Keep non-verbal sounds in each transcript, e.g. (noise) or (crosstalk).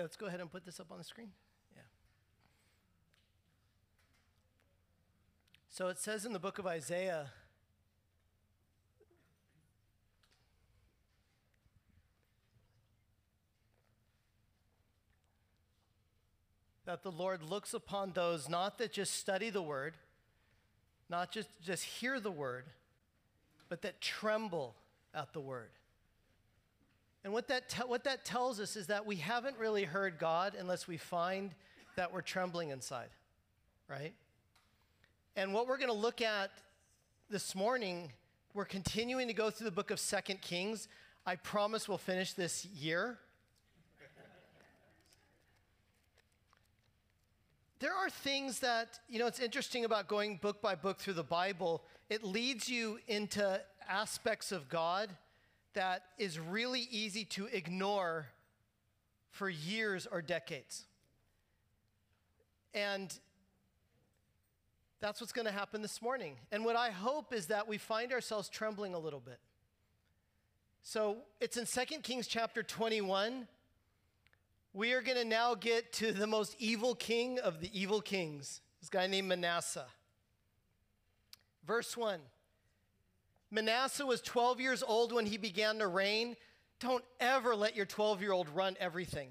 Let's go ahead and put this up on the screen. Yeah. So it says in the book of Isaiah, that the Lord looks upon those not that just study the word, not just, just hear the word, but that tremble at the word. And what that, te- what that tells us is that we haven't really heard God unless we find that we're trembling inside, right? And what we're going to look at this morning, we're continuing to go through the book of Second Kings. I promise we'll finish this year. there are things that, you know, it's interesting about going book by book through the Bible. It leads you into aspects of God that is really easy to ignore for years or decades. And that's what's going to happen this morning. And what I hope is that we find ourselves trembling a little bit. So it's in 2 Kings chapter 21. We are going to now get to the most evil king of the evil kings, this guy named Manasseh. Verse 1 Manasseh was 12 years old when he began to reign. Don't ever let your 12 year old run everything.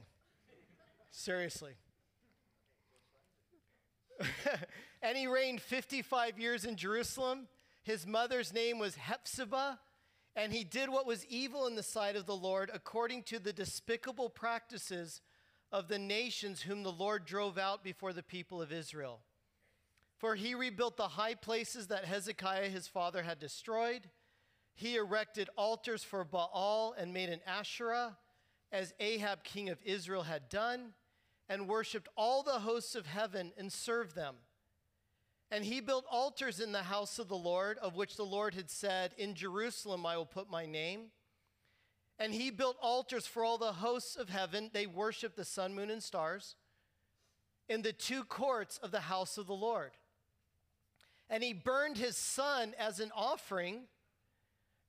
Seriously. (laughs) and he reigned 55 years in Jerusalem. His mother's name was Hephzibah, and he did what was evil in the sight of the Lord according to the despicable practices of the nations whom the Lord drove out before the people of Israel. For he rebuilt the high places that Hezekiah his father had destroyed. He erected altars for Baal and made an Asherah, as Ahab king of Israel had done, and worshiped all the hosts of heaven and served them. And he built altars in the house of the Lord, of which the Lord had said, In Jerusalem I will put my name. And he built altars for all the hosts of heaven. They worshiped the sun, moon, and stars in the two courts of the house of the Lord. And he burned his son as an offering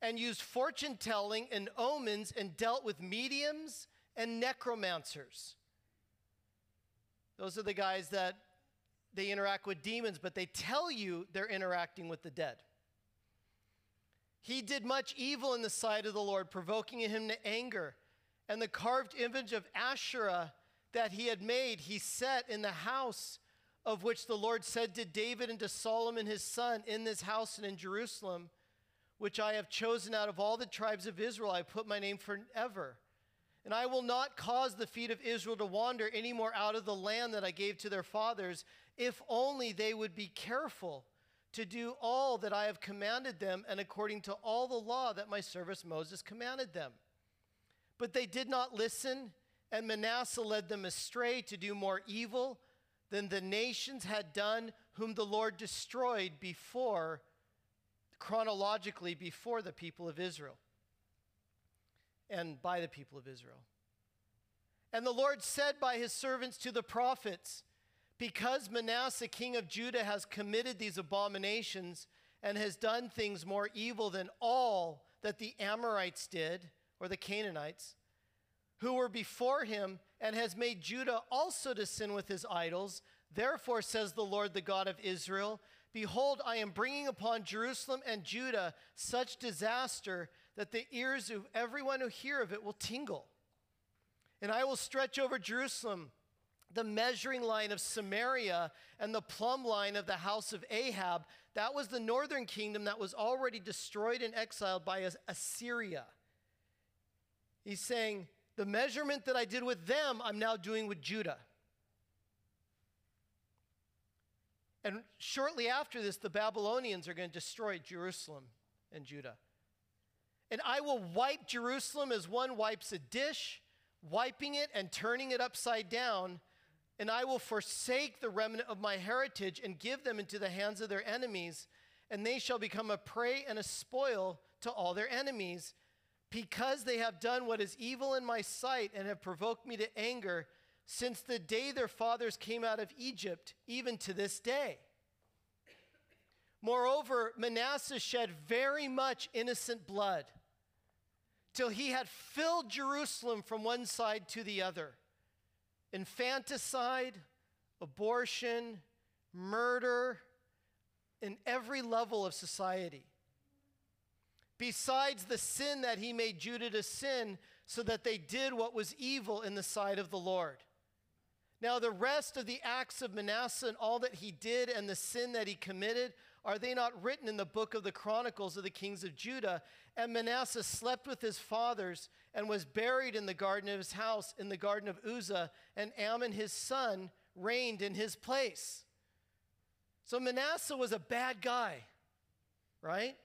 and used fortune telling and omens and dealt with mediums and necromancers. Those are the guys that they interact with demons, but they tell you they're interacting with the dead. He did much evil in the sight of the Lord, provoking him to anger. And the carved image of Asherah that he had made, he set in the house of which the Lord said to David and to Solomon his son, In this house and in Jerusalem, which I have chosen out of all the tribes of Israel, I put my name forever. And I will not cause the feet of Israel to wander any more out of the land that I gave to their fathers, if only they would be careful to do all that I have commanded them and according to all the law that my servant Moses commanded them. But they did not listen, and Manasseh led them astray to do more evil than the nations had done, whom the Lord destroyed before, chronologically, before the people of Israel and by the people of Israel. And the Lord said by his servants to the prophets, because Manasseh, king of Judah, has committed these abominations and has done things more evil than all that the Amorites did, or the Canaanites, who were before him, and has made Judah also to sin with his idols. Therefore, says the Lord, the God of Israel, Behold, I am bringing upon Jerusalem and Judah such disaster that the ears of everyone who hear of it will tingle. And I will stretch over Jerusalem the measuring line of Samaria and the plumb line of the house of Ahab, that was the northern kingdom that was already destroyed and exiled by Assyria. He's saying, the measurement that I did with them, I'm now doing with Judah. And shortly after this, the Babylonians are going to destroy Jerusalem and Judah. And I will wipe Jerusalem as one wipes a dish, wiping it and turning it upside down and I will forsake the remnant of my heritage and give them into the hands of their enemies, and they shall become a prey and a spoil to all their enemies, because they have done what is evil in my sight and have provoked me to anger since the day their fathers came out of Egypt, even to this day. Moreover, Manasseh shed very much innocent blood till he had filled Jerusalem from one side to the other. infanticide, abortion, murder, in every level of society. Besides the sin that he made Judah to sin, so that they did what was evil in the sight of the Lord. Now, the rest of the acts of Manasseh and all that he did and the sin that he committed, are they not written in the book of the Chronicles of the kings of Judah? And Manasseh slept with his fathers and was buried in the garden of his house, in the garden of Uzza, and Amon his son reigned in his place. So Manasseh was a bad guy, right?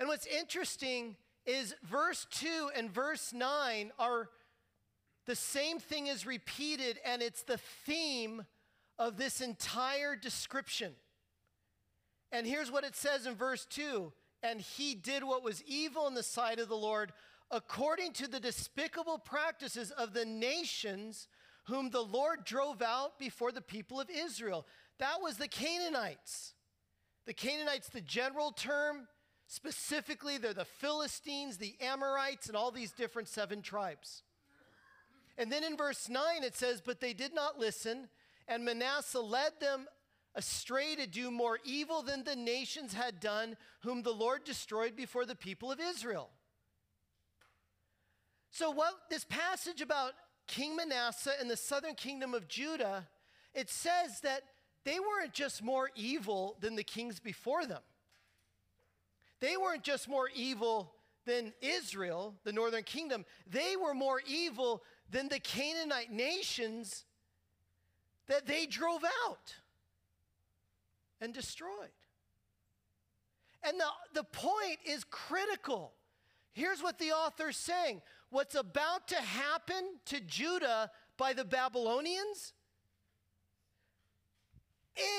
And what's interesting is verse 2 and verse 9 are the same thing is repeated, and it's the theme of this entire description. And here's what it says in verse 2 And he did what was evil in the sight of the Lord, according to the despicable practices of the nations whom the Lord drove out before the people of Israel. That was the Canaanites. The Canaanites, the general term, specifically, they're the Philistines, the Amorites, and all these different seven tribes. And then in verse 9 it says, But they did not listen, and Manasseh led them astray to do more evil than the nations had done, whom the Lord destroyed before the people of Israel. So, what this passage about King Manasseh and the southern kingdom of Judah, it says that they weren't just more evil than the kings before them. They weren't just more evil than Israel, the northern kingdom. They were more evil than the Canaanite nations that they drove out and destroyed. And the, the point is critical. Here's what the author's saying what's about to happen to Judah by the Babylonians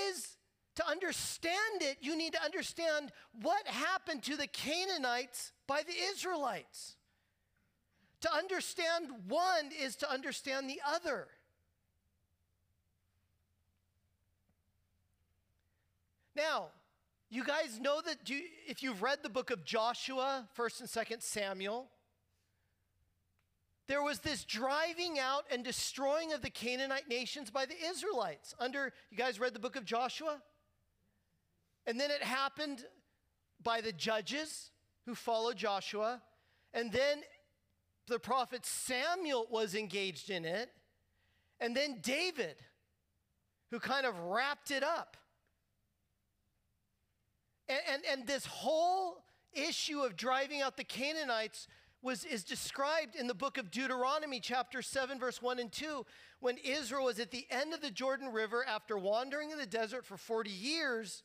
is to understand it, you need to understand what happened to the Canaanites by the Israelites. To understand one is to understand the other. Now, you guys know that you, if you've read the book of Joshua, 1st and 2nd Samuel, there was this driving out and destroying of the Canaanite nations by the Israelites. Under, you guys read the book of Joshua? And then it happened by the judges who followed Joshua. And then the prophet Samuel was engaged in it, and then David, who kind of wrapped it up. And, and, and this whole issue of driving out the Canaanites was, is described in the book of Deuteronomy, chapter 7, verse 1 and 2, when Israel was at the end of the Jordan River after wandering in the desert for 40 years.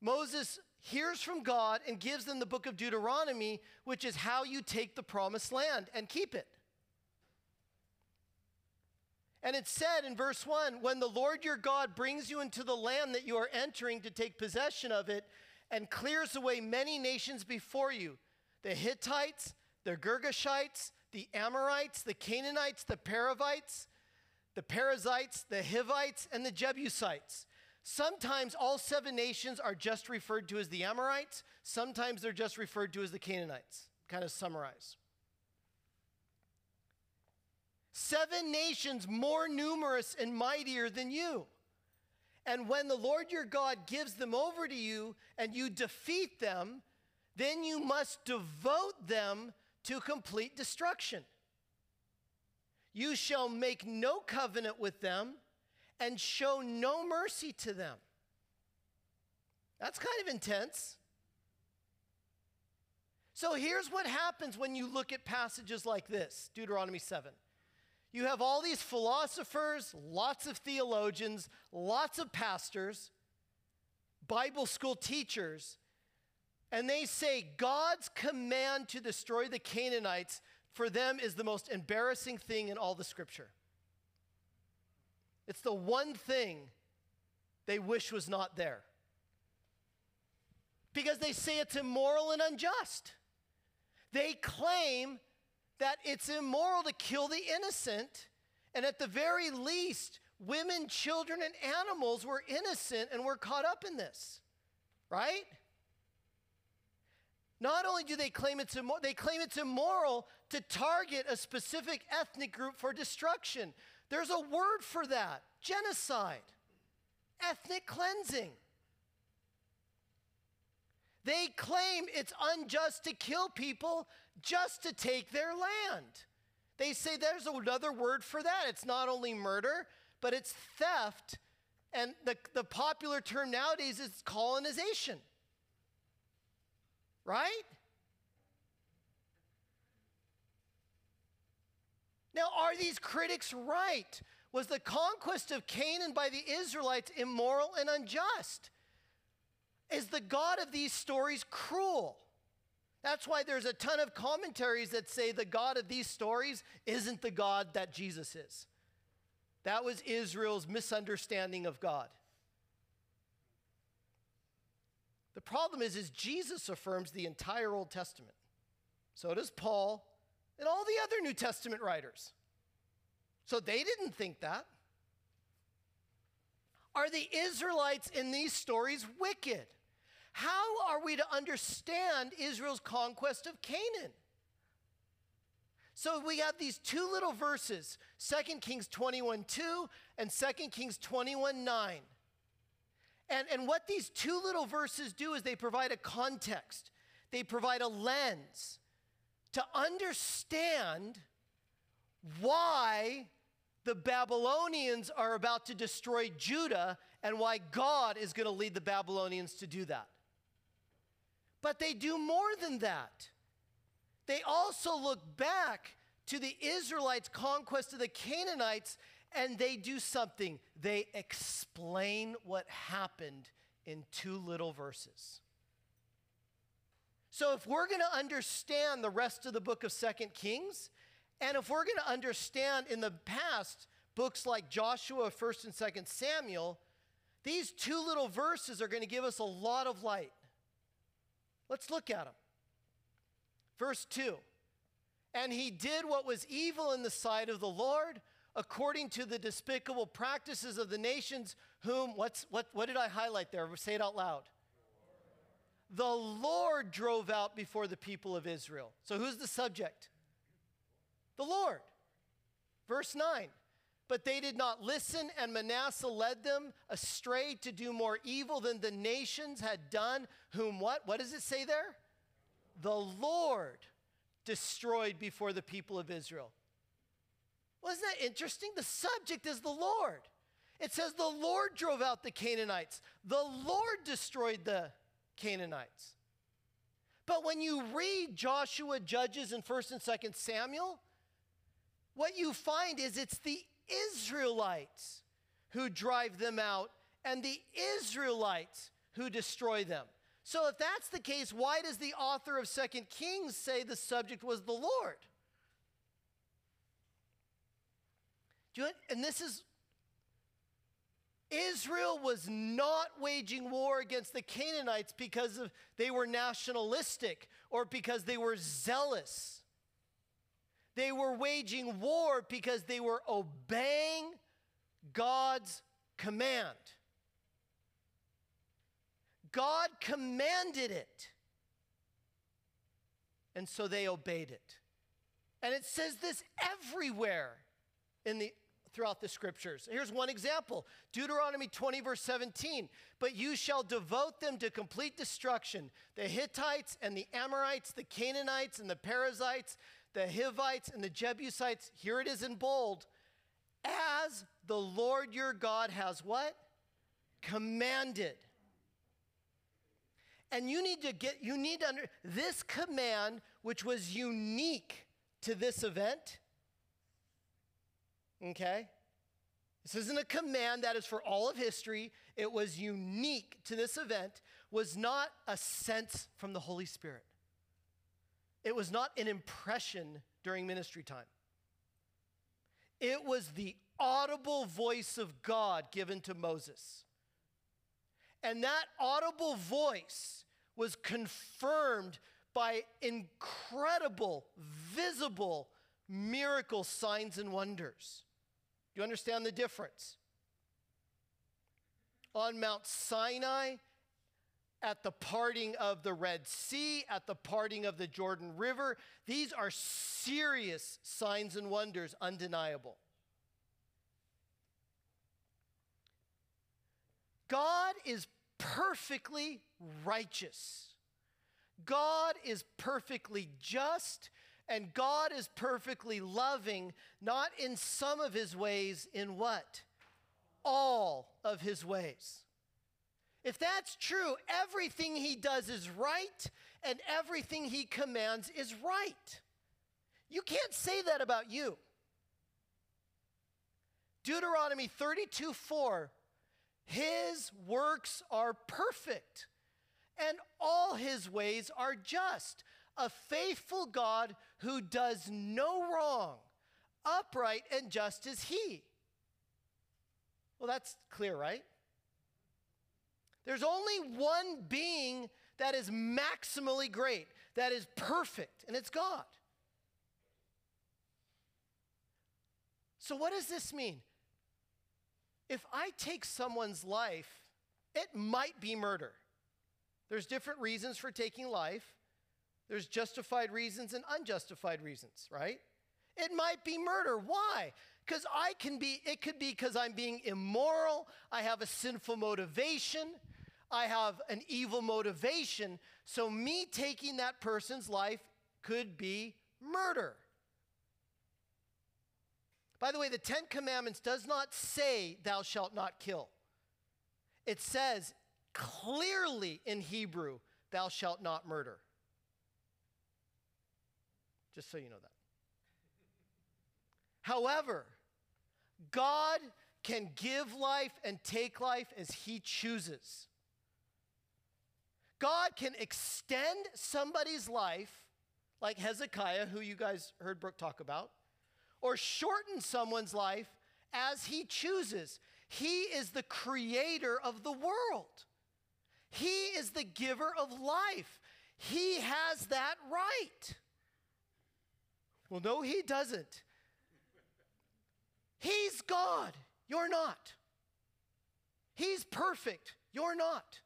Moses hears from God and gives them the book of Deuteronomy, which is how you take the promised land and keep it. And it said in verse 1 When the Lord your God brings you into the land that you are entering to take possession of it, and clears away many nations before you the Hittites, the Girgashites, the Amorites, the Canaanites, the Perizzites, the Perizzites, the Hivites, and the Jebusites Sometimes all seven nations are just referred to as the Amorites, sometimes they're just referred to as the Canaanites. Kind of summarize. Seven nations more numerous and mightier than you. And when the Lord your God gives them over to you and you defeat them, then you must devote them to complete destruction. You shall make no covenant with them and show no mercy to them. That's kind of intense. So here's what happens when you look at passages like this Deuteronomy 7. You have all these philosophers, lots of theologians, lots of pastors, Bible school teachers, and they say God's command to destroy the Canaanites for them is the most embarrassing thing in all the scripture. It's the one thing they wish was not there. Because they say it's immoral and unjust. They claim that it's immoral to kill the innocent, and at the very least, women, children, and animals were innocent and were caught up in this, right? Not only do they claim it's immoral, they claim it's immoral to target a specific ethnic group for destruction. There's a word for that genocide, ethnic cleansing. They claim it's unjust to kill people just to take their land. They say there's another word for that. It's not only murder, but it's theft. And the, the popular term nowadays is colonization. Right? Now, are these critics right? Was the conquest of Canaan by the Israelites immoral and unjust? Is the God of these stories cruel? That's why there's a ton of commentaries that say the God of these stories isn't the God that Jesus is. That was Israel's misunderstanding of God. The problem is, is Jesus affirms the entire Old Testament. So does Paul and all the other New Testament writers. So they didn't think that. Are the Israelites in these stories wicked? How are we to understand Israel's conquest of Canaan? So we have these two little verses, 2 Kings 21 2 and 2 Kings 21 9. And, and what these two little verses do is they provide a context, they provide a lens to understand why the Babylonians are about to destroy Judah and why God is going to lead the Babylonians to do that. But they do more than that. They also look back to the Israelites' conquest of the Canaanites and they do something. They explain what happened in two little verses. So if we're going to understand the rest of the book of Second Kings, and if we're going to understand in the past books like Joshua, 1st and 2nd Samuel, these two little verses are going to give us a lot of light. Let's look at them. Verse 2 And he did what was evil in the sight of the Lord, according to the despicable practices of the nations, whom, what's, what, what did I highlight there? Say it out loud. The Lord drove out before the people of Israel. So who's the subject? The Lord. Verse 9. But they did not listen, and Manasseh led them astray to do more evil than the nations had done, whom what? What does it say there? The Lord destroyed before the people of Israel. Wasn't that interesting? The subject is the Lord. It says the Lord drove out the Canaanites, the Lord destroyed the Canaanites. But when you read Joshua, Judges, and 1st and 2nd Samuel, what you find is it's the Israelites who drive them out and the Israelites who destroy them. So if that's the case, why does the author of Second Kings say the subject was the Lord? You and this is Israel was not waging war against the Canaanites because of, they were nationalistic or because they were zealous. They were waging war because they were obeying God's command. God commanded it. And so they obeyed it. And it says this everywhere in the throughout the scriptures. Here's one example Deuteronomy 20, verse 17. But you shall devote them to complete destruction the Hittites and the Amorites, the Canaanites and the Perizzites, the Hivites and the Jebusites. Here it is in bold. As the Lord your God has what? Commanded. And you need to get, you need to under, this command, which was unique to this event, Okay? This isn't a command that is for all of history. It was unique to this event, was not a sense from the Holy Spirit. It was not an impression during ministry time. It was the audible voice of God given to Moses. And that audible voice was confirmed by incredible, visible miracle signs and wonders. You understand the difference? On Mount Sinai, at the parting of the Red Sea, at the parting of the Jordan River. These are serious signs and wonders, undeniable. God is perfectly righteous. God is perfectly just and God is perfectly loving, not in some of his ways, in what? All of his ways. If that's true, everything he does is right and everything he commands is right. You can't say that about you. Deuteronomy 32 4 His works are perfect and all his ways are just. A faithful God who does no wrong, upright and just as he. Well, that's clear, right? There's only one being that is maximally great, that is perfect, and it's God. So, what does this mean? If I take someone's life, it might be murder. There's different reasons for taking life. There's justified reasons and unjustified reasons, right? It might be murder. Why? Because I can be, it could be because I'm being immoral, I have a sinful motivation, I have an evil motivation. So, me taking that person's life could be murder. By the way, the Ten Commandments does not say, Thou shalt not kill. It says clearly in Hebrew, Thou shalt not murder. Just so you know that. However, God can give life and take life as He chooses. God can extend somebody's life, like Hezekiah, who you guys heard Brooke talk about, or shorten someone's life as he chooses. He is the creator of the world, He is the giver of life. He has that right. Well, no, He doesn't. He's God. You're not. He's perfect. You're not.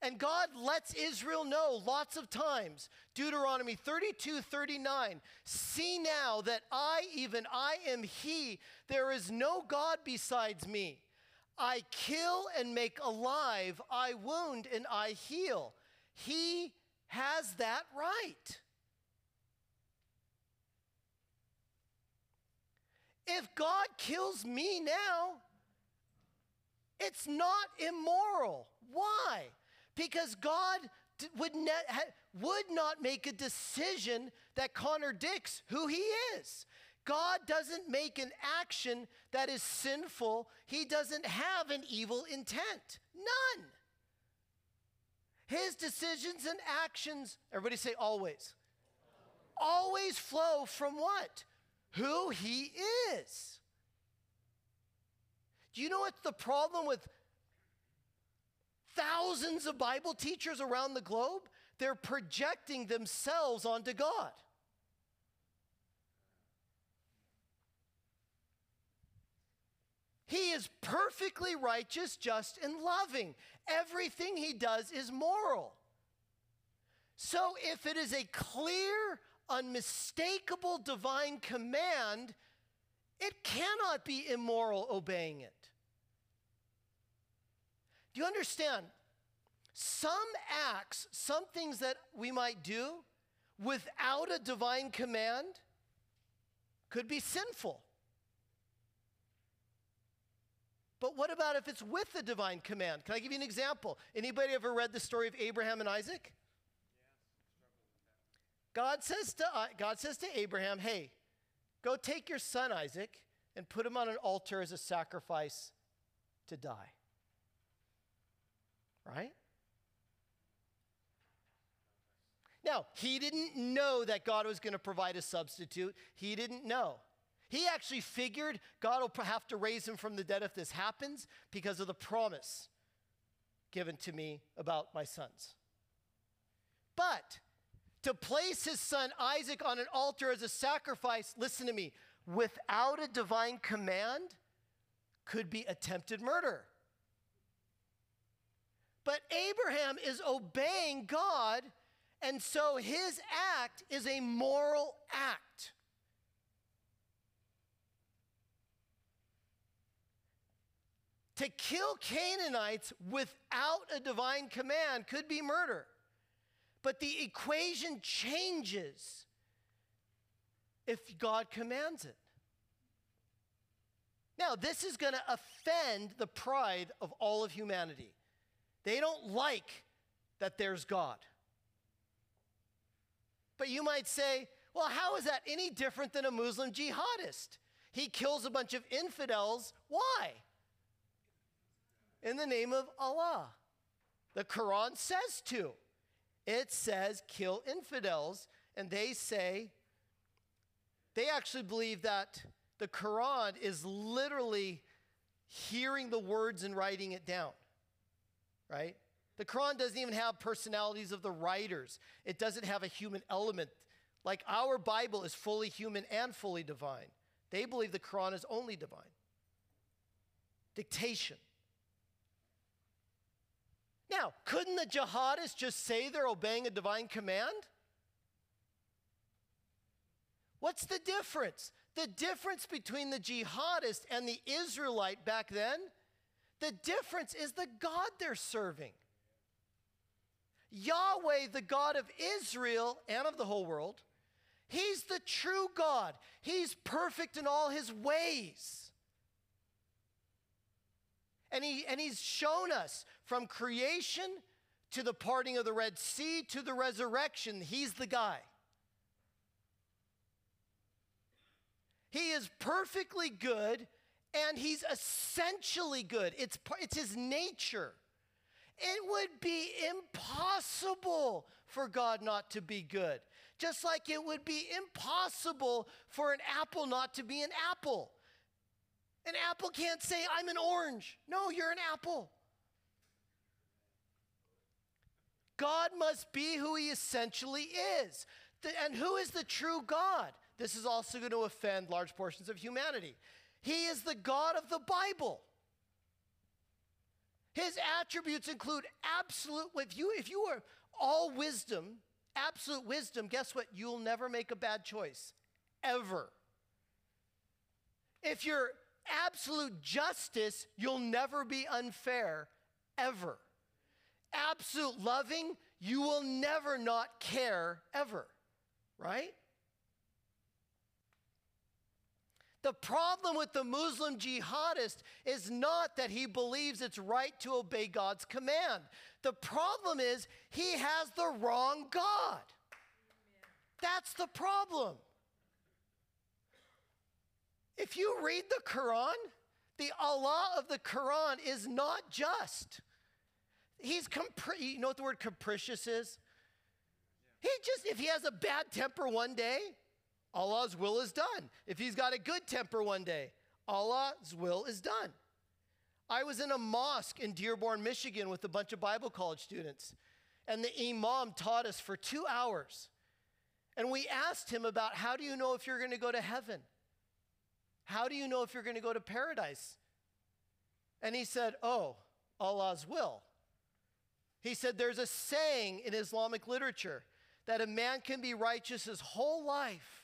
And God lets Israel know lots of times, Deuteronomy 32 39, see now that I, even I, am He. There is no God besides me. I kill and make alive, I wound and I heal. He has that right. If God kills me now, it's not immoral. Why? because God would, would not make a decision that contradicts who He is. God doesn't make an action that is sinful, He doesn't have an evil intent. None. His decisions and actions, everybody say always, always flow from what? Who He is. Do you know what's the problem with thousands of Bible teachers around the globe, they're projecting themselves onto God. He is perfectly righteous, just, and loving. Everything he does is moral. So if it is a clear, unmistakable divine command, it cannot be immoral obeying it. Do you understand? Some acts, some things that we might do without a divine command could be sinful. But what about if it's with a divine command? Can I give you an example? Anybody ever read the story of Abraham and Isaac? God says to uh, God says to Abraham, "Hey, go take your son Isaac and put him on an altar as a sacrifice to die." right? Now, he didn't know that God was going to provide a substitute. He didn't know. He actually figured God will have to raise him from the dead if this happens because of the promise given to me about my sons. But to place his son Isaac on an altar as a sacrifice, listen to me, without a divine command could be attempted murder. But Abraham is obeying God, and so his act is a moral act. To kill Canaanites without a divine command could be murder. But the equation changes if God commands it. Now, this is going to offend the pride of all of humanity. They don't like that there's God. But you might say, well, how is that any different than a Muslim jihadist? He kills a bunch of infidels. Why? In the name of Allah. The Quran says to. It says kill infidels. And they say, they actually believe that the Quran is literally hearing the words and writing it down, right? The Quran doesn't even have personalities of the writers, it doesn't have a human element. Like our Bible is fully human and fully divine. They believe the Quran is only divine. Dictation. Now, couldn't the jihadists just say they're obeying a divine command? What's the difference? The difference between the jihadist and the Israelite back then, the difference is the God they're serving. Yahweh, the God of Israel and of the whole world, He's the true God. He's perfect in all His ways. And, he, and He's shown us from creation to the parting of the Red Sea to the resurrection, He's the guy. He is perfectly good and he's essentially good. It's, it's his nature. It would be impossible for God not to be good. Just like it would be impossible for an apple not to be an apple. An apple can't say, I'm an orange. No, you're an apple. God must be who he essentially is. And who is the true God? this is also going to offend large portions of humanity. He is the God of the Bible. His attributes include absolute, if you, if you are all wisdom, absolute wisdom, guess what? You'll never make a bad choice, ever. If you're absolute justice, you'll never be unfair, ever. Absolute loving, you will never not care, ever, right? The problem with the Muslim jihadist is not that he believes it's right to obey God's command. The problem is he has the wrong God. That's the problem. If you read the Quran, the Allah of the Quran is not just. He's capri- you know what the word capricious is? He just if he has a bad temper one day, Allah's will is done. If he's got a good temper one day, Allah's will is done. I was in a mosque in Dearborn, Michigan with a bunch of Bible college students, and the imam taught us for two hours. And we asked him about how do you know if you're going to go to heaven? How do you know if you're going to go to paradise? And he said, Oh, Allah's will. He said, There's a saying in Islamic literature that a man can be righteous his whole life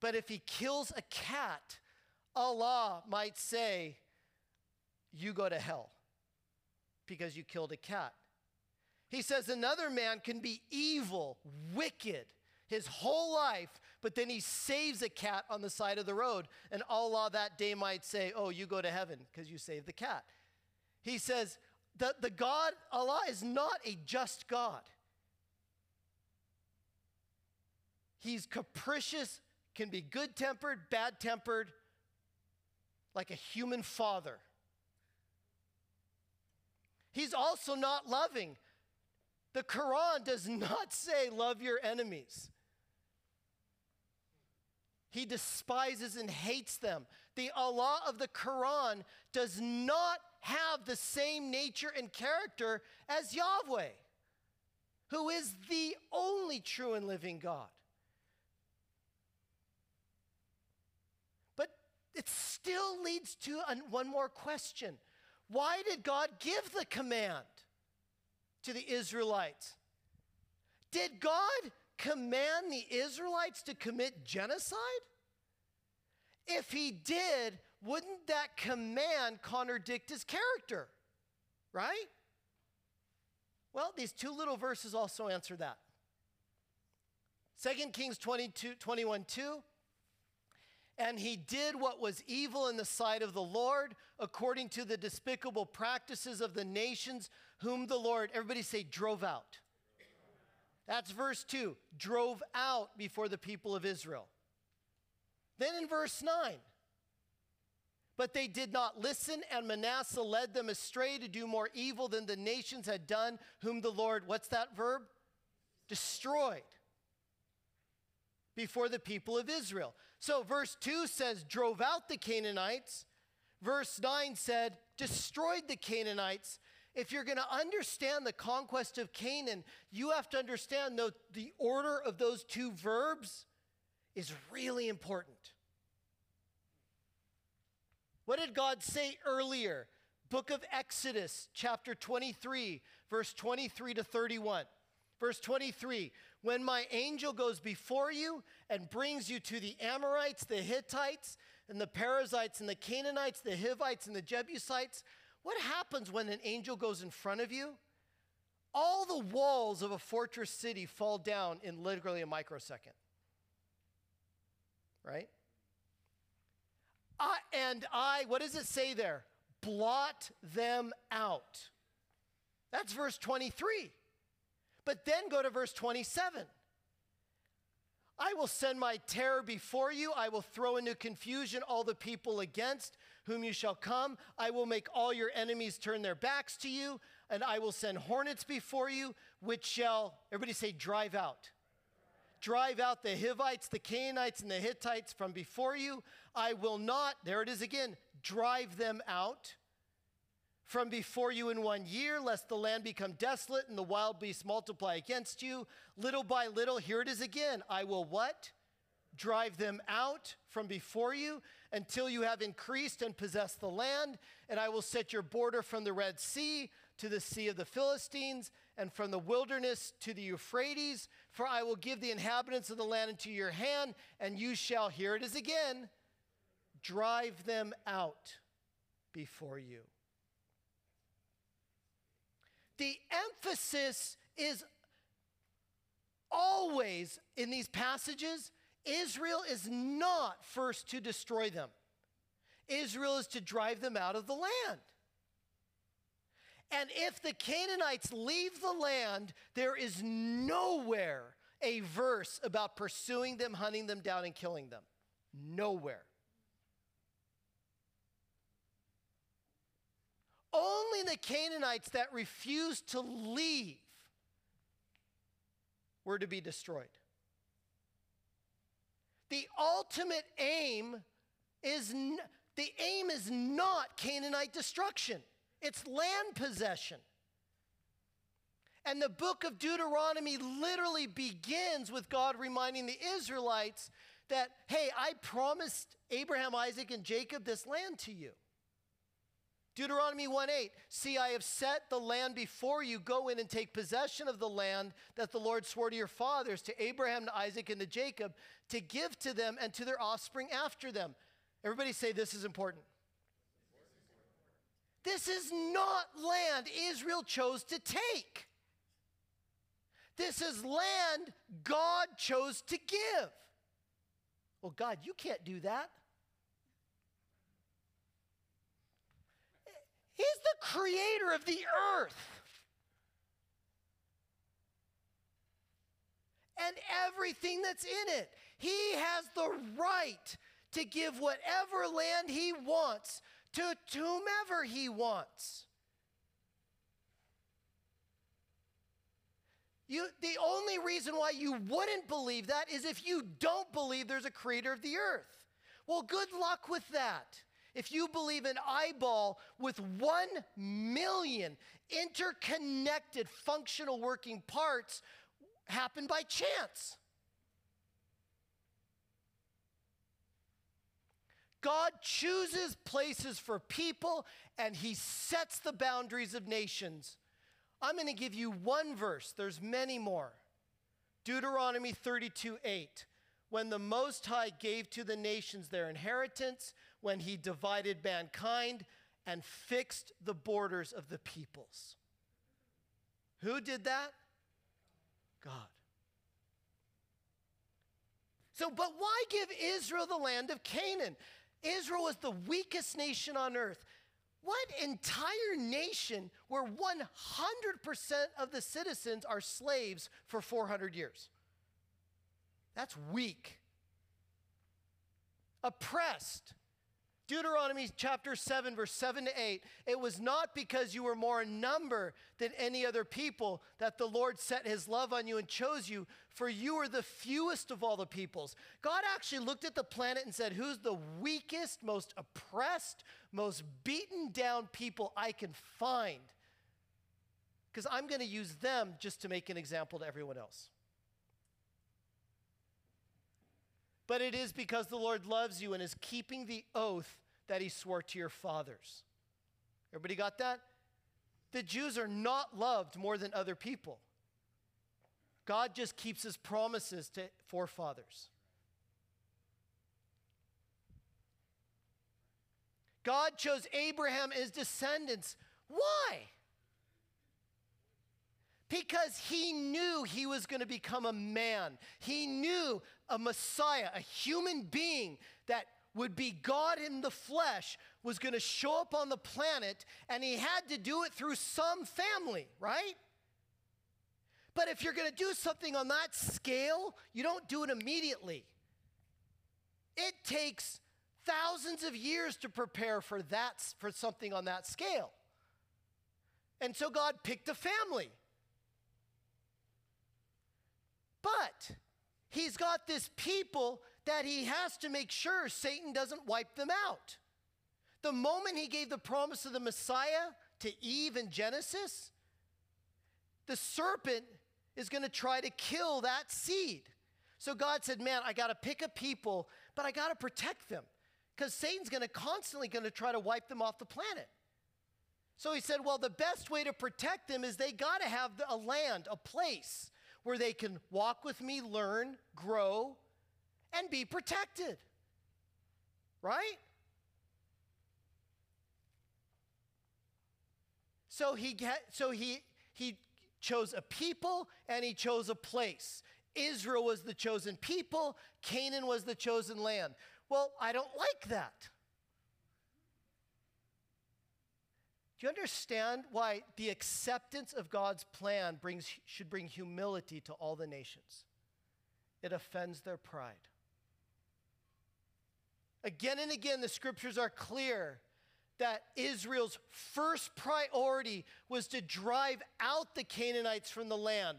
but if he kills a cat, Allah might say, You go to hell because you killed a cat. He says another man can be evil, wicked his whole life, but then he saves a cat on the side of the road, and Allah that day might say, Oh, you go to heaven because you saved the cat. He says, the, the God, Allah, is not a just God. He's capricious can be good tempered, bad tempered, like a human father. He's also not loving. The Quran does not (laughs) say, love your enemies. He despises and hates them. The Allah of the Quran does not have the same nature and character as Yahweh, who is the only true and living God. But it still leads to one more question Why did God give the command? to the Israelites. Did God command the Israelites to commit genocide? If he did, wouldn't that command contradict his character? Right? Well, these two little verses also answer that. 2 Kings 22, 21 2. And he did what was evil in the sight of the Lord, according to the despicable practices of the nations whom the Lord, everybody say, drove out. That's verse 2 drove out before the people of Israel. Then in verse 9, but they did not listen, and Manasseh led them astray to do more evil than the nations had done, whom the Lord, what's that verb? Destroyed before the people of Israel. So verse 2 says, drove out the Canaanites. Verse 9 said, destroyed the Canaanites. If you're going to understand the conquest of Canaan, you have to understand the, the order of those two verbs is really important. What did God say earlier? Book of Exodus, chapter 23, verse 23 to 31. Verse 23 When my angel goes before you and brings you to the Amorites, the Hittites, and the Perizzites, and the Canaanites, the Hivites, and the Jebusites, what happens when an angel goes in front of you? All the walls of a fortress city fall down in literally a microsecond. Right? I, and I, what does it say there? Blot them out. That's verse 23. But then go to verse 27. I will send my terror before you. I will throw into confusion all the people against whom you shall come. I will make all your enemies turn their backs to you, and I will send hornets before you, which shall, everybody say, drive out. Drive out the Hivites, the Canaanites, and the Hittites from before you. I will not, there it is again, drive them out from before you in one year, lest the land become desolate and the wild beasts multiply against you. Little by little, here it is again. I will what? Drive them out from before you until you have increased and possessed the land, and I will set your border from the Red Sea to the Sea of the Philistines, and from the wilderness to the Euphrates. For I will give the inhabitants of the land into your hand, and you shall, here it is again, drive them out before you. The emphasis is always in these passages Israel is not first to destroy them, Israel is to drive them out of the land. And if the Canaanites leave the land, there is nowhere a verse about pursuing them, hunting them down, and killing them. Nowhere. Only the Canaanites that refused to leave were to be destroyed. The ultimate aim is n- the aim is not Canaanite destruction. It's land possession. And the book of Deuteronomy literally begins with God reminding the Israelites that, hey, I promised Abraham, Isaac, and Jacob this land to you. Deuteronomy 1 8, see, I have set the land before you. Go in and take possession of the land that the Lord swore to your fathers, to Abraham, to Isaac, and to Jacob, to give to them and to their offspring after them. Everybody say this is important. This is not land Israel chose to take. This is land God chose to give. Well, God, you can't do that. He's the creator of the earth. And everything that's in it. He has the right to give whatever land he wants to whomever he wants. You, the only reason why you wouldn't believe that is if you don't believe there's a creator of the earth. Well, good luck with that. If you believe an eyeball with one million interconnected functional working parts happened by chance. God chooses places for people and he sets the boundaries of nations I'm going to give you one verse. There's many more. Deuteronomy 32 8. When the Most High gave to the nations their inheritance, when he divided mankind and fixed the borders of the peoples. Who did that? God. So, but why give Israel the land of Canaan? Israel was the weakest nation on earth. What entire nation where 100% of the citizens are slaves for 400 years? That's weak. Oppressed. Deuteronomy chapter 7, verse 7 to 8. It was not because you were more in number than any other people that the Lord set his love on you and chose you, for you are the fewest of all the peoples. God actually looked at the planet and said, Who's the weakest, most oppressed, most beaten down people I can find? Because I'm going to use them just to make an example to everyone else. But it is because the Lord loves you and is keeping the oath that he swore to your fathers. Everybody got that? The Jews are not loved more than other people. God just keeps his promises to forefathers. God chose Abraham and his descendants. Why? Because he knew he was going to become a man. He knew a Messiah, a human being that would be God in the flesh, was going to show up on the planet, and he had to do it through some family, right? But if you're going to do something on that scale, you don't do it immediately. It takes thousands of years to prepare for that for something on that scale. And so God picked a family. But he's got this people that he has to make sure Satan doesn't wipe them out. The moment he gave the promise of the Messiah to Eve in Genesis, the serpent is going to try to kill that seed. So God said, "Man, I got to pick a people, but I got to protect them because Satan's going to constantly going to try to wipe them off the planet." So he said, "Well, the best way to protect them is they got to have a land, a place where they can walk with me, learn, grow, and be protected. Right? So he get, so he he chose a people and he chose a place. Israel was the chosen people, Canaan was the chosen land. Well, I don't like that. Do you understand why the acceptance of God's plan brings, should bring humility to all the nations? It offends their pride. Again and again, the scriptures are clear that Israel's first priority was to drive out the Canaanites from the land.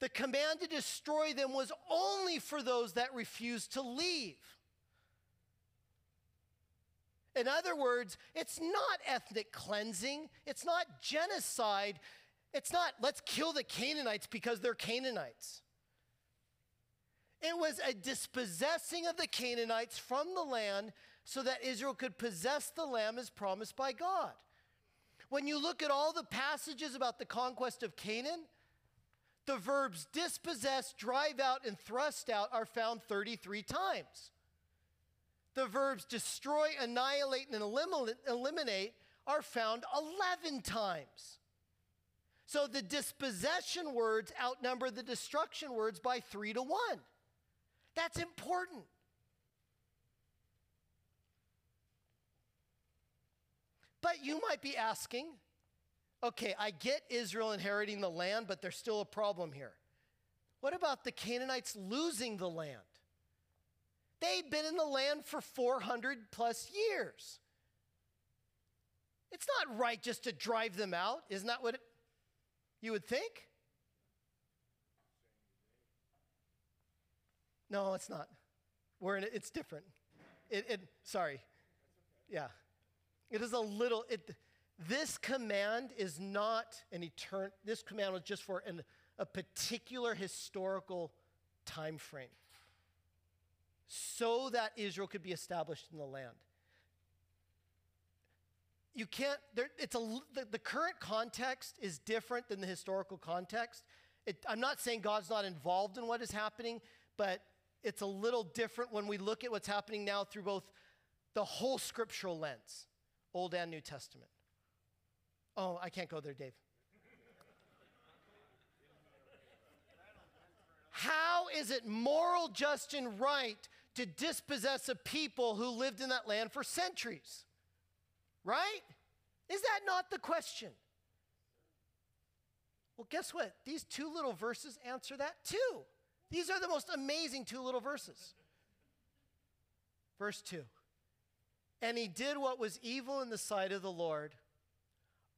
The command to destroy them was only for those that refused to leave. In other words, it's not ethnic cleansing, it's not genocide, it's not let's kill the Canaanites because they're Canaanites. It was a dispossessing of the Canaanites from the land so that Israel could possess the land as promised by God. When you look at all the passages about the conquest of Canaan, the verbs dispossess, drive out, and thrust out are found 33 times the verbs destroy, annihilate, and eliminate are found 11 times. So the dispossession words outnumber the destruction words by three to one. That's important. But you might be asking, okay, I get Israel inheriting the land, but there's still a problem here. What about the Canaanites losing the land? They'd been in the land for 400 plus years. It's not right just to drive them out. Isn't that what it, you would think? No, it's not. We're in it, it's different. It, it, sorry. Yeah. It is a little, it, this command is not an eternal, this command was just for an, a particular historical time frame so that Israel could be established in the land. you can't, there, it's a, the, the current context is different than the historical context. It, I'm not saying God's not involved in what is happening, but it's a little different when we look at what's happening now through both the whole scriptural lens, Old and New Testament. Oh, I can't go there, Dave. How is it moral, just, and right to dispossess a people who lived in that land for centuries? Right? Is that not the question? Well, guess what? These two little verses answer that too. These are the most amazing two little verses. Verse 2 And he did what was evil in the sight of the Lord,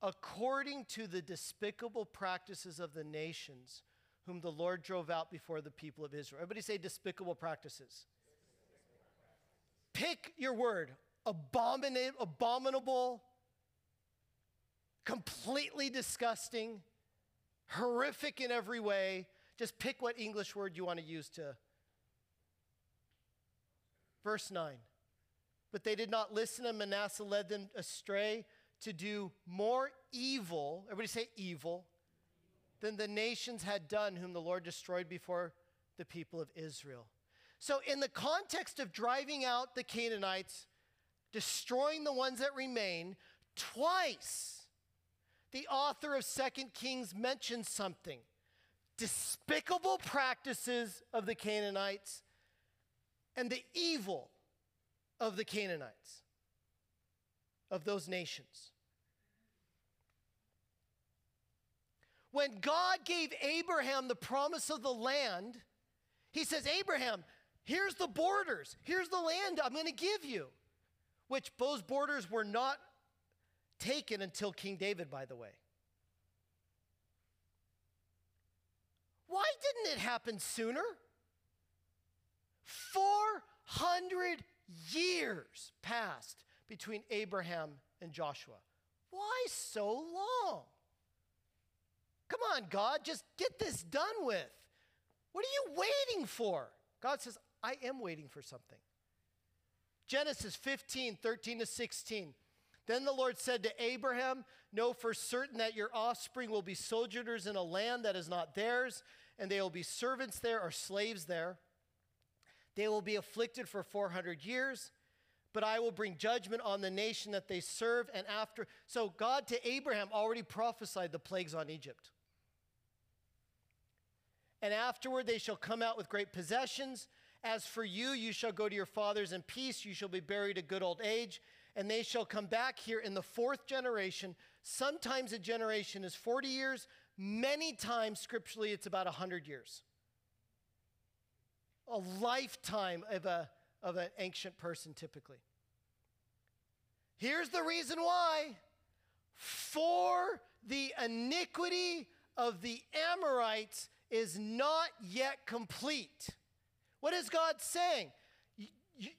according to the despicable practices of the nations whom the Lord drove out before the people of Israel. Everybody say despicable practices. Pick your word abominable, abominable completely disgusting, horrific in every way. Just pick what English word you want to use to. Verse 9. But they did not listen, and Manasseh led them astray to do more evil. Everybody say evil than the nations had done, whom the Lord destroyed before the people of Israel. So, in the context of driving out the Canaanites, destroying the ones that remain, twice the author of Second Kings mentions something despicable practices of the Canaanites and the evil of the Canaanites, of those nations. When God gave Abraham the promise of the land, he says, Abraham, here's the borders, here's the land I'm going to give you. Which those borders were not taken until King David, by the way. Why didn't it happen sooner? 400 years passed between Abraham and Joshua. Why so long? Come on, God, just get this done with. What are you waiting for? God says, I am waiting for something. Genesis 15, 13 to 16. Then the Lord said to Abraham, Know for certain that your offspring will be sojourners in a land that is not theirs, and they will be servants there or slaves there. They will be afflicted for 400 years, but I will bring judgment on the nation that they serve. And after, so God to Abraham already prophesied the plagues on Egypt. And afterward they shall come out with great possessions. As for you, you shall go to your fathers in peace. You shall be buried a good old age and they shall come back here in the fourth generation. Sometimes a generation is 40 years, many times scripturally it's about 100 years. A lifetime of, a, of an ancient person, typically. Here's the reason why for the iniquity of the Amorites is not yet complete. What is God saying?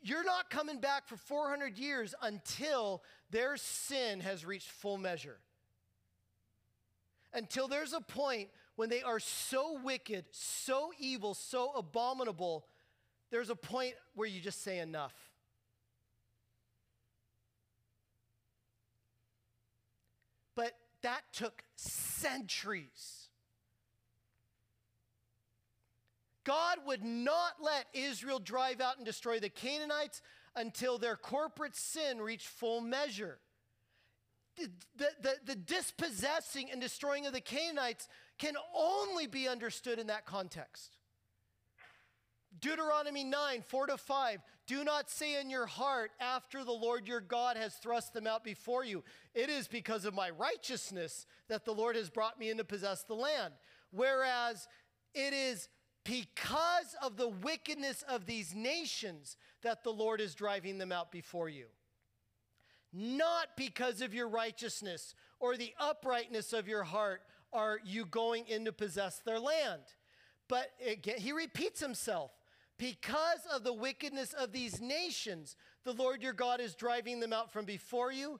you're not coming back for 400 years until their sin has reached full measure. Until there's a point when they are so wicked, so evil, so abominable, there's a point where you just say enough. But that took centuries. God would not let Israel drive out and destroy the Canaanites until their corporate sin reached full measure. The, the, the, dispossessing and destroying of the Canaanites can only be understood in that context. Deuteronomy 9, 4 to 5. Do not say in your heart, after the Lord your God has thrust them out before you, it is because of my righteousness that the Lord has brought me in to possess the land. Whereas it is because of the wickedness of these nations that the Lord is driving them out before you. Not because of your righteousness or the uprightness of your heart are you going in to possess their land. But again, he repeats himself. Because of the wickedness of these nations, the Lord your God is driving them out from before you.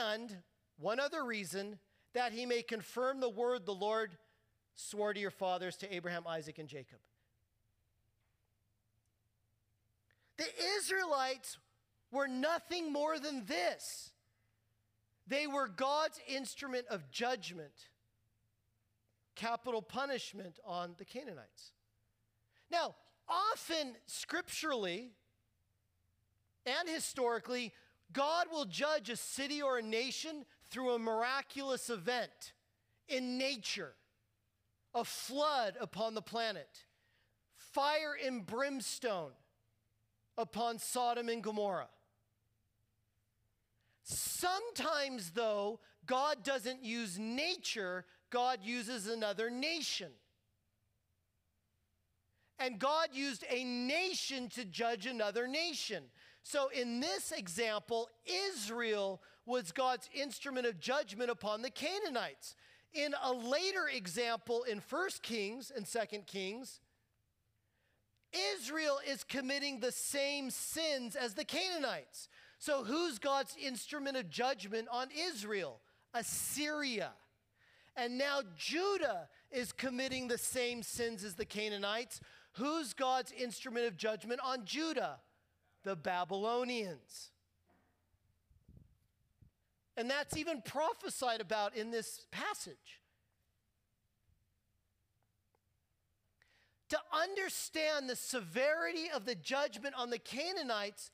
And one other reason, that he may confirm the word the Lord swore to your fathers, to Abraham, Isaac, and Jacob. The Israelites were nothing more than this. They were God's instrument of judgment, capital punishment on the Canaanites. Now, often scripturally and historically, God will judge a city or a nation through a miraculous event in nature a flood upon the planet, fire and brimstone upon Sodom and Gomorrah. Sometimes, though, God doesn't use nature, God uses another nation. And God used a nation to judge another nation. So, in this example, Israel was God's instrument of judgment upon the Canaanites. In a later example in 1 Kings and 2 Kings, Israel is committing the same sins as the Canaanites. So, who's God's instrument of judgment on Israel? Assyria. And now Judah is committing the same sins as the Canaanites. Who's God's instrument of judgment on Judah? The Babylonians. And that's even prophesied about in this passage. To understand the severity of the judgment on the Canaanites,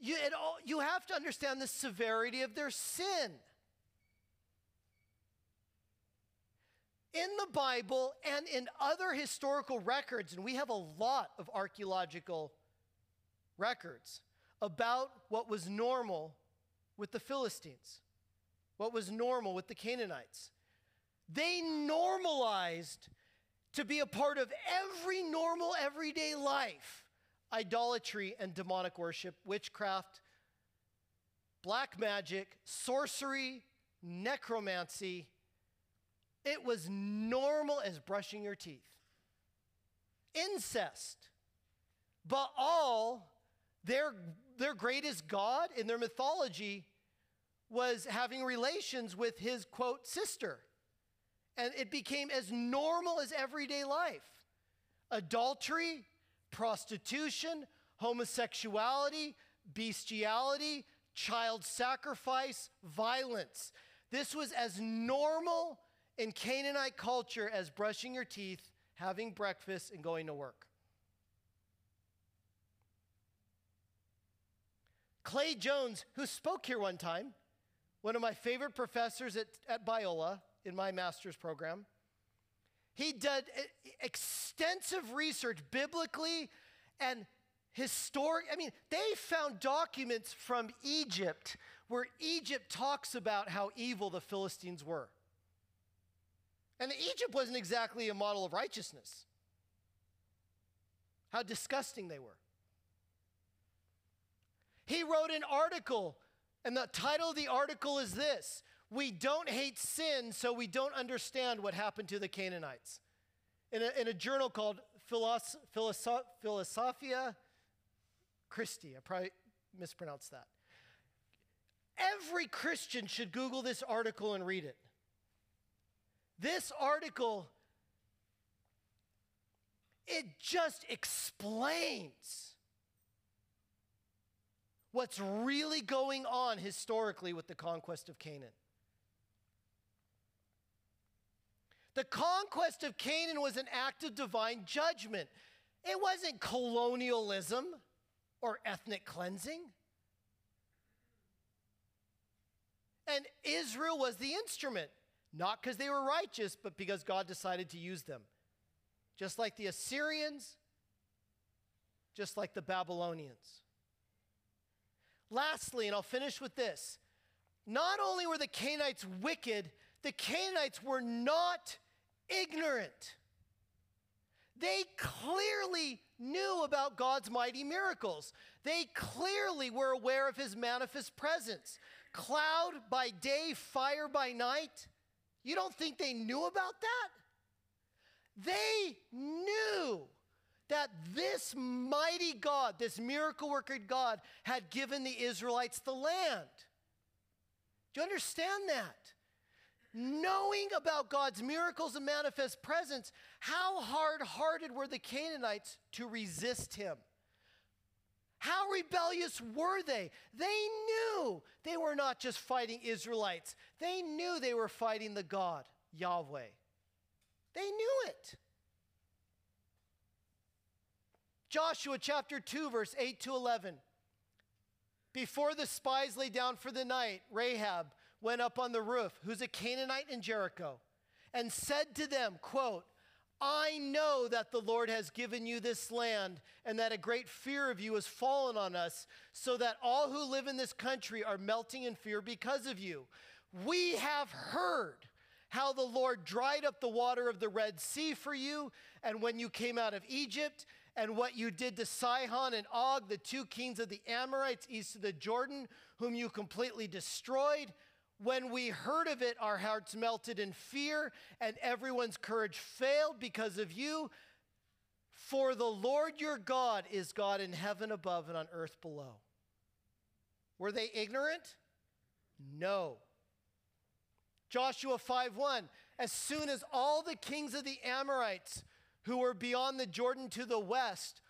you, all, you have to understand the severity of their sin. In the Bible and in other historical records, and we have a lot of archaeological records about what was normal with the Philistines, what was normal with the Canaanites. They normalized to be a part of every normal everyday life idolatry and demonic worship, witchcraft, black magic, sorcery, necromancy. It was normal as brushing your teeth. Incest. Baal, their their greatest god in their mythology was having relations with his quote sister. And it became as normal as everyday life. Adultery, prostitution, homosexuality, bestiality, child sacrifice, violence. This was as normal in Canaanite culture as brushing your teeth, having breakfast, and going to work. Clay Jones, who spoke here one time, one of my favorite professors at, at Biola in my master's program, he did extensive research biblically and historic. I mean, they found documents from Egypt where Egypt talks about how evil the Philistines were. And Egypt wasn't exactly a model of righteousness, how disgusting they were. He wrote an article, and the title of the article is this We don't hate sin, so we don't understand what happened to the Canaanites. In a, in a journal called Philos- Philosoph- Philosophia Christi, I probably mispronounced that. Every Christian should Google this article and read it. This article, it just explains what's really going on historically with the conquest of Canaan. The conquest of Canaan was an act of divine judgment. It wasn't colonialism or ethnic cleansing. And Israel was the instrument, not because they were righteous, but because God decided to use them. Just like the Assyrians, just like the Babylonians. Lastly, and I'll finish with this not only were the Canaanites wicked, the Canaanites were not ignorant. They clearly knew about God's mighty miracles. They clearly were aware of his manifest presence. Cloud by day, fire by night. You don't think they knew about that? They knew that this mighty God, this miracle worker God, had given the Israelites the land. Do you understand that? Knowing about God's miracles and manifest presence, how hard hearted were the Canaanites to resist him? How rebellious were they? They knew they were not just fighting Israelites, they knew they were fighting the God, Yahweh. They knew it. Joshua chapter 2, verse 8 to 11. Before the spies lay down for the night, Rahab went up on the roof, who's a Canaanite in Jericho, and said to them, quote, I know that the Lord has given you this land and that a great fear of you has fallen on us, so that all who live in this country are melting in fear because of you. We have heard how the Lord dried up the water of the Red Sea for you, and when you came out of Egypt, and what you did to Sihon and Og, the two kings of the Amorites east of the Jordan, whom you completely destroyed. When we heard of it, our hearts melted in fear, and everyone's courage failed because of you. For the Lord your God is God in heaven above and on earth below. Were they ignorant? No. Joshua 5 1. As soon as all the kings of the Amorites who were beyond the Jordan to the west,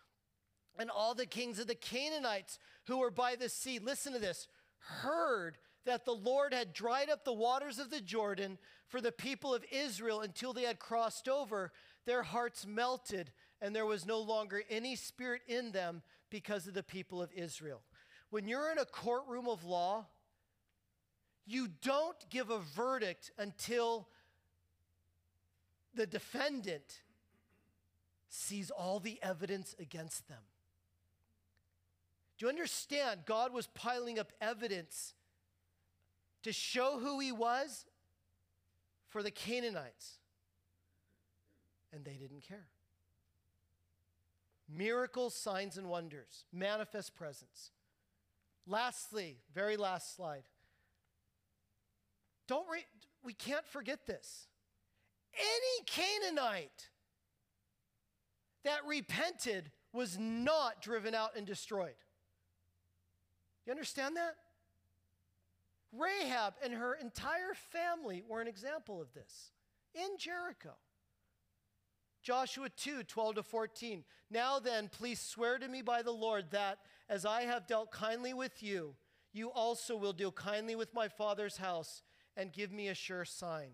and all the kings of the Canaanites who were by the sea, listen to this, heard that the Lord had dried up the waters of the Jordan for the people of Israel until they had crossed over, their hearts melted, and there was no longer any spirit in them because of the people of Israel. When you're in a courtroom of law, you don't give a verdict until the defendant sees all the evidence against them. Do you understand? God was piling up evidence to show who he was for the Canaanites, and they didn't care. Miracles, signs, and wonders, manifest presence. Lastly, very last slide. Don't re- we can't forget this. Any Canaanite that repented was not driven out and destroyed. You understand that? Rahab and her entire family were an example of this in Jericho. Joshua 2 12 to 14. Now then, please swear to me by the Lord that as I have dealt kindly with you, you also will deal kindly with my father's house and give me a sure sign.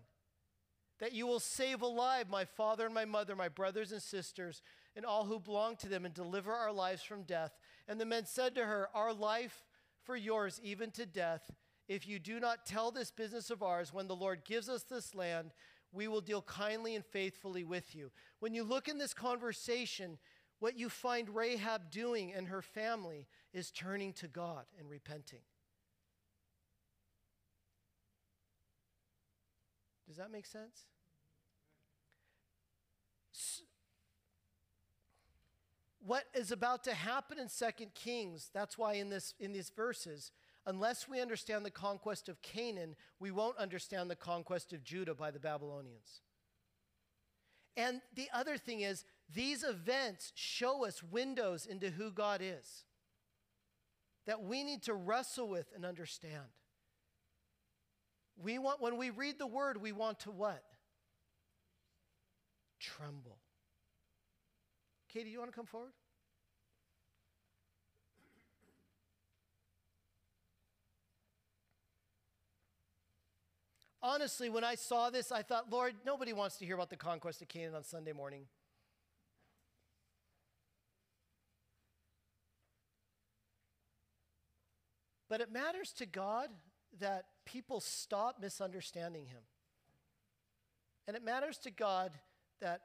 That you will save alive my father and my mother, my brothers and sisters, and all who belong to them, and deliver our lives from death. And the men said to her, Our life for yours, even to death. If you do not tell this business of ours, when the Lord gives us this land, we will deal kindly and faithfully with you. When you look in this conversation, what you find Rahab doing and her family is turning to God and repenting. Does that make sense? What is about to happen in Second Kings, that's why in, this, in these verses, unless we understand the conquest of Canaan, we won't understand the conquest of Judah by the Babylonians. And the other thing is, these events show us windows into who God is that we need to wrestle with and understand. We want, when we read the word, we want to what? Tremble. Katie, you want to come forward? Honestly, when I saw this, I thought, Lord, nobody wants to hear about the conquest of Canaan on Sunday morning. But it matters to God that people stop misunderstanding Him. And it matters to God that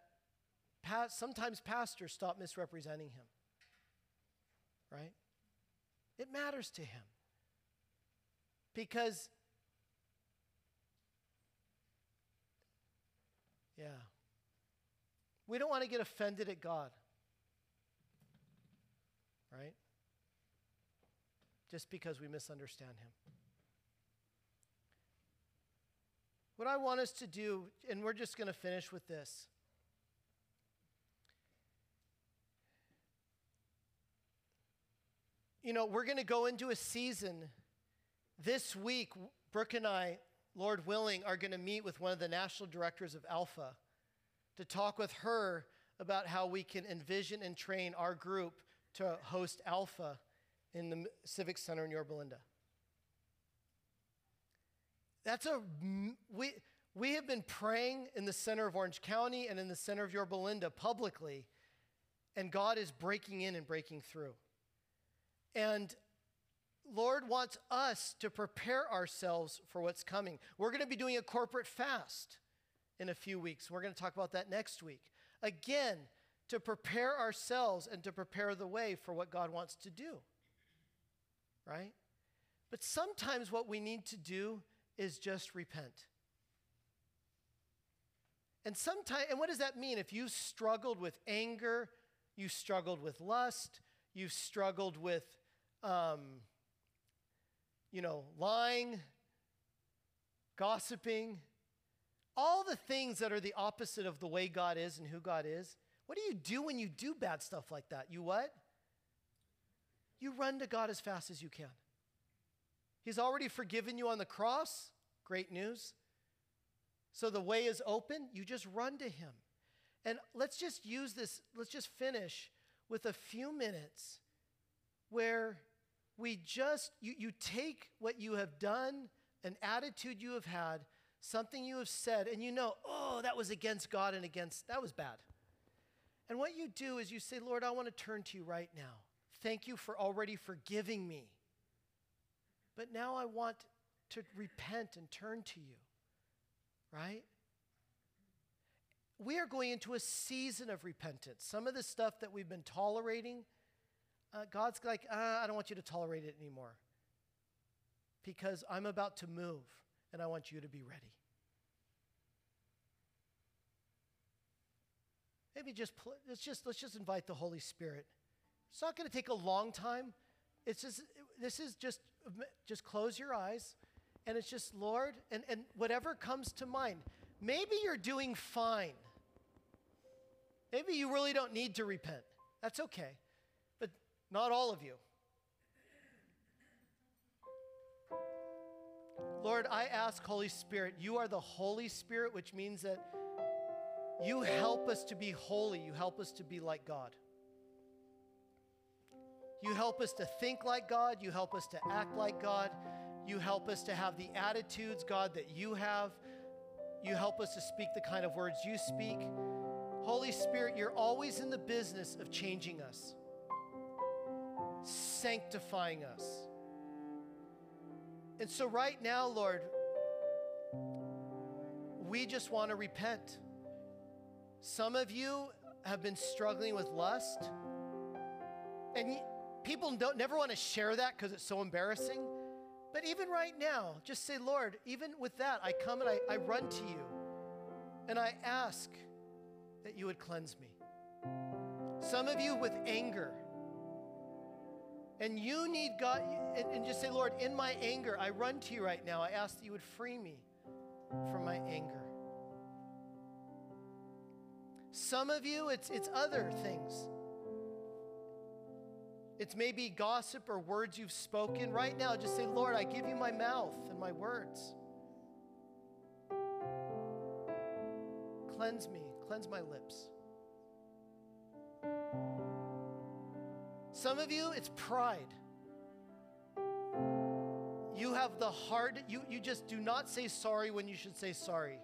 sometimes pastors stop misrepresenting him. Right? It matters to him. Because, yeah, we don't want to get offended at God. Right? Just because we misunderstand him. What I want us to do, and we're just going to finish with this you know, we're going to go into a season this week. Brooke and I, Lord willing, are going to meet with one of the national directors of Alpha to talk with her about how we can envision and train our group to host Alpha in the Civic Center in Yorba Linda. That's a, we, we have been praying in the center of Orange County and in the center of Yorba Linda publicly, and God is breaking in and breaking through. And Lord wants us to prepare ourselves for what's coming. We're going to be doing a corporate fast in a few weeks. We're going to talk about that next week. Again, to prepare ourselves and to prepare the way for what God wants to do. Right? But sometimes what we need to do is just repent. And sometimes, and what does that mean? If you've struggled with anger, you've struggled with lust, you've struggled with, um, you know, lying, gossiping, all the things that are the opposite of the way God is and who God is. What do you do when you do bad stuff like that? You what? You run to God as fast as you can. He's already forgiven you on the cross. Great news. So the way is open. You just run to Him. And let's just use this, let's just finish with a few minutes where we just, you, you take what you have done, an attitude you have had, something you have said, and you know, oh, that was against God and against, that was bad. And what you do is you say, Lord, I want to turn to you right now. Thank you for already forgiving me. But now I want to repent and turn to you, right? We are going into a season of repentance. Some of the stuff that we've been tolerating, uh, God's like, uh, I don't want you to tolerate it anymore because I'm about to move and I want you to be ready. Maybe just pl- let's just let's just invite the Holy Spirit. It's not going to take a long time. It's just this is just just close your eyes and it's just Lord and, and whatever comes to mind. Maybe you're doing fine. Maybe you really don't need to repent. That's okay. Not all of you. Lord, I ask, Holy Spirit, you are the Holy Spirit, which means that you help us to be holy. You help us to be like God. You help us to think like God. You help us to act like God. You help us to have the attitudes, God, that you have. You help us to speak the kind of words you speak. Holy Spirit, you're always in the business of changing us, sanctifying us. And so, right now, Lord, we just want to repent. Some of you have been struggling with lust, and people don't never want to share that because it's so embarrassing. But even right now, just say, Lord, even with that, I come and I, I run to you and I ask that you would cleanse me. Some of you with anger, and you need God, and, and just say, Lord, in my anger, I run to you right now. I ask that you would free me from my anger. Some of you, it's, it's other things. It's maybe gossip or words you've spoken. Right now, just say, Lord, I give you my mouth and my words. Cleanse me, cleanse my lips. Some of you, it's pride. You have the heart, you, you just do not say sorry when you should say sorry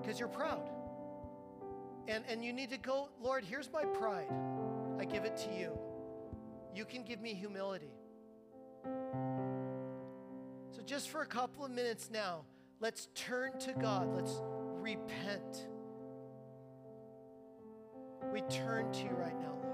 because you're proud. And, and you need to go, Lord, here's my pride. I give it to you. You can give me humility. So, just for a couple of minutes now, let's turn to God. Let's repent. We turn to you right now, Lord.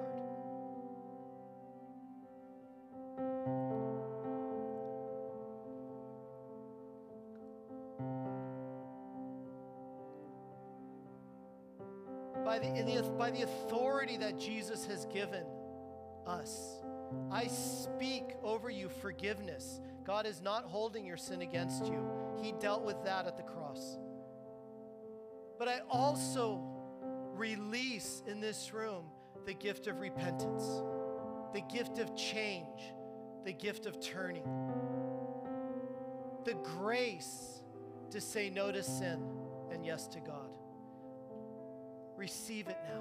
By the authority that Jesus has given us, I speak over you forgiveness. God is not holding your sin against you, He dealt with that at the cross. But I also release in this room the gift of repentance, the gift of change, the gift of turning, the grace to say no to sin and yes to God. Receive it now.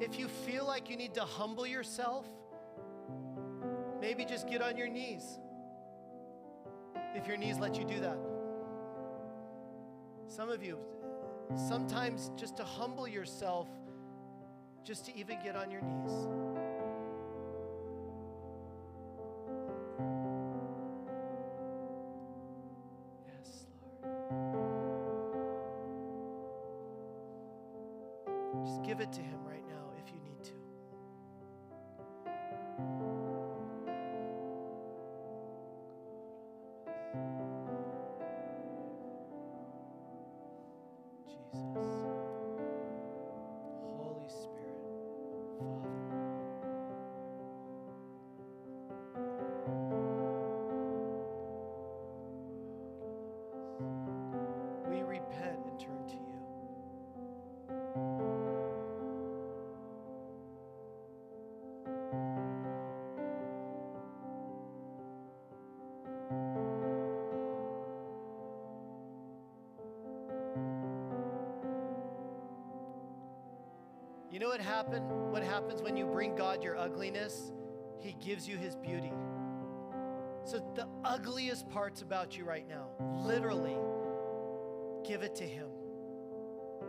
If you feel like you need to humble yourself, maybe just get on your knees. If your knees let you do that. Some of you, sometimes just to humble yourself, just to even get on your knees. What happened? What happens when you bring God your ugliness? He gives you his beauty. So the ugliest parts about you right now, literally, give it to him.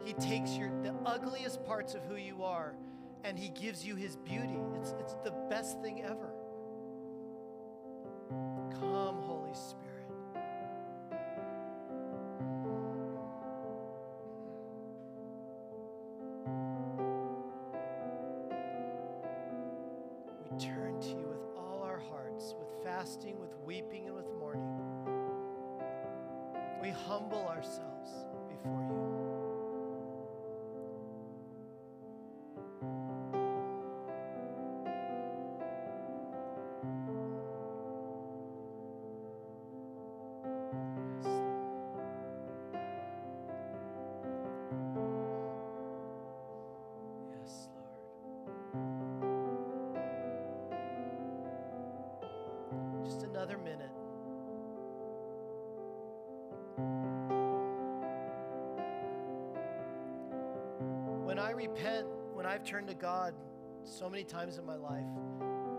He takes your the ugliest parts of who you are and he gives you his beauty. It's it's the best thing ever. Come, fasting, with weeping, and with mourning. We humble ourselves before you. Repent, when I've turned to God so many times in my life,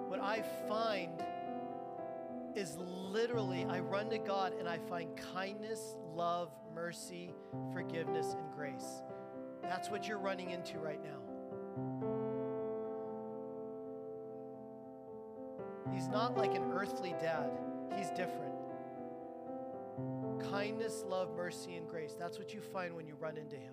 what I find is literally I run to God and I find kindness, love, mercy, forgiveness, and grace. That's what you're running into right now. He's not like an earthly dad, he's different. Kindness, love, mercy, and grace. That's what you find when you run into him.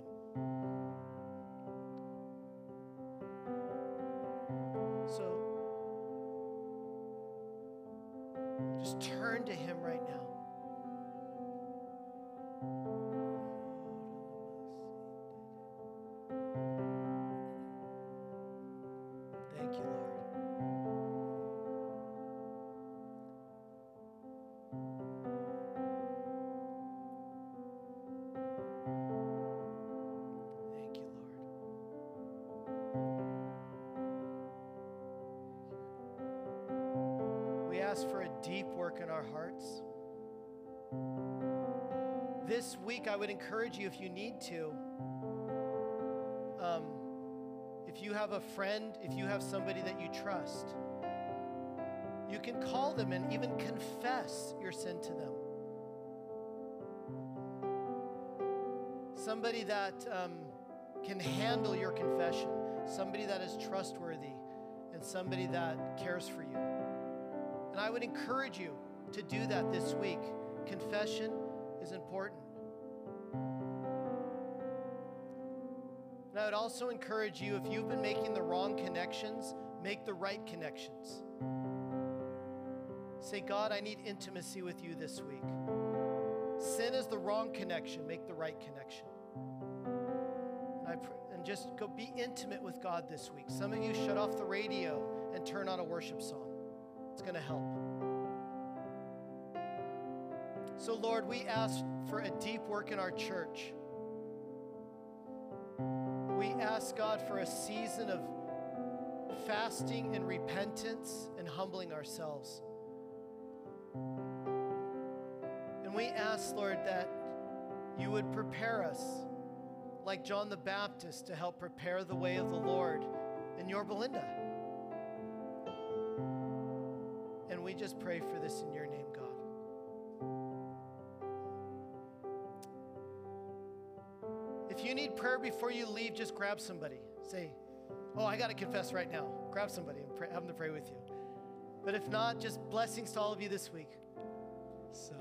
This week, I would encourage you, if you need to, um, if you have a friend, if you have somebody that you trust, you can call them and even confess your sin to them. Somebody that um, can handle your confession, somebody that is trustworthy, and somebody that cares for you. And I would encourage you to do that this week. Confession is important. And I would also encourage you if you've been making the wrong connections, make the right connections. Say, God, I need intimacy with you this week. Sin is the wrong connection, make the right connection. And, pr- and just go be intimate with God this week. Some of you shut off the radio and turn on a worship song. It's going to help. So, Lord, we ask for a deep work in our church. We ask God for a season of fasting and repentance and humbling ourselves. And we ask, Lord, that you would prepare us like John the Baptist to help prepare the way of the Lord in Yorba Linda. And we just pray for this in your name, before you leave, just grab somebody. Say, Oh, I got to confess right now. Grab somebody and pray, have them to pray with you. But if not, just blessings to all of you this week. So,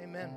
amen.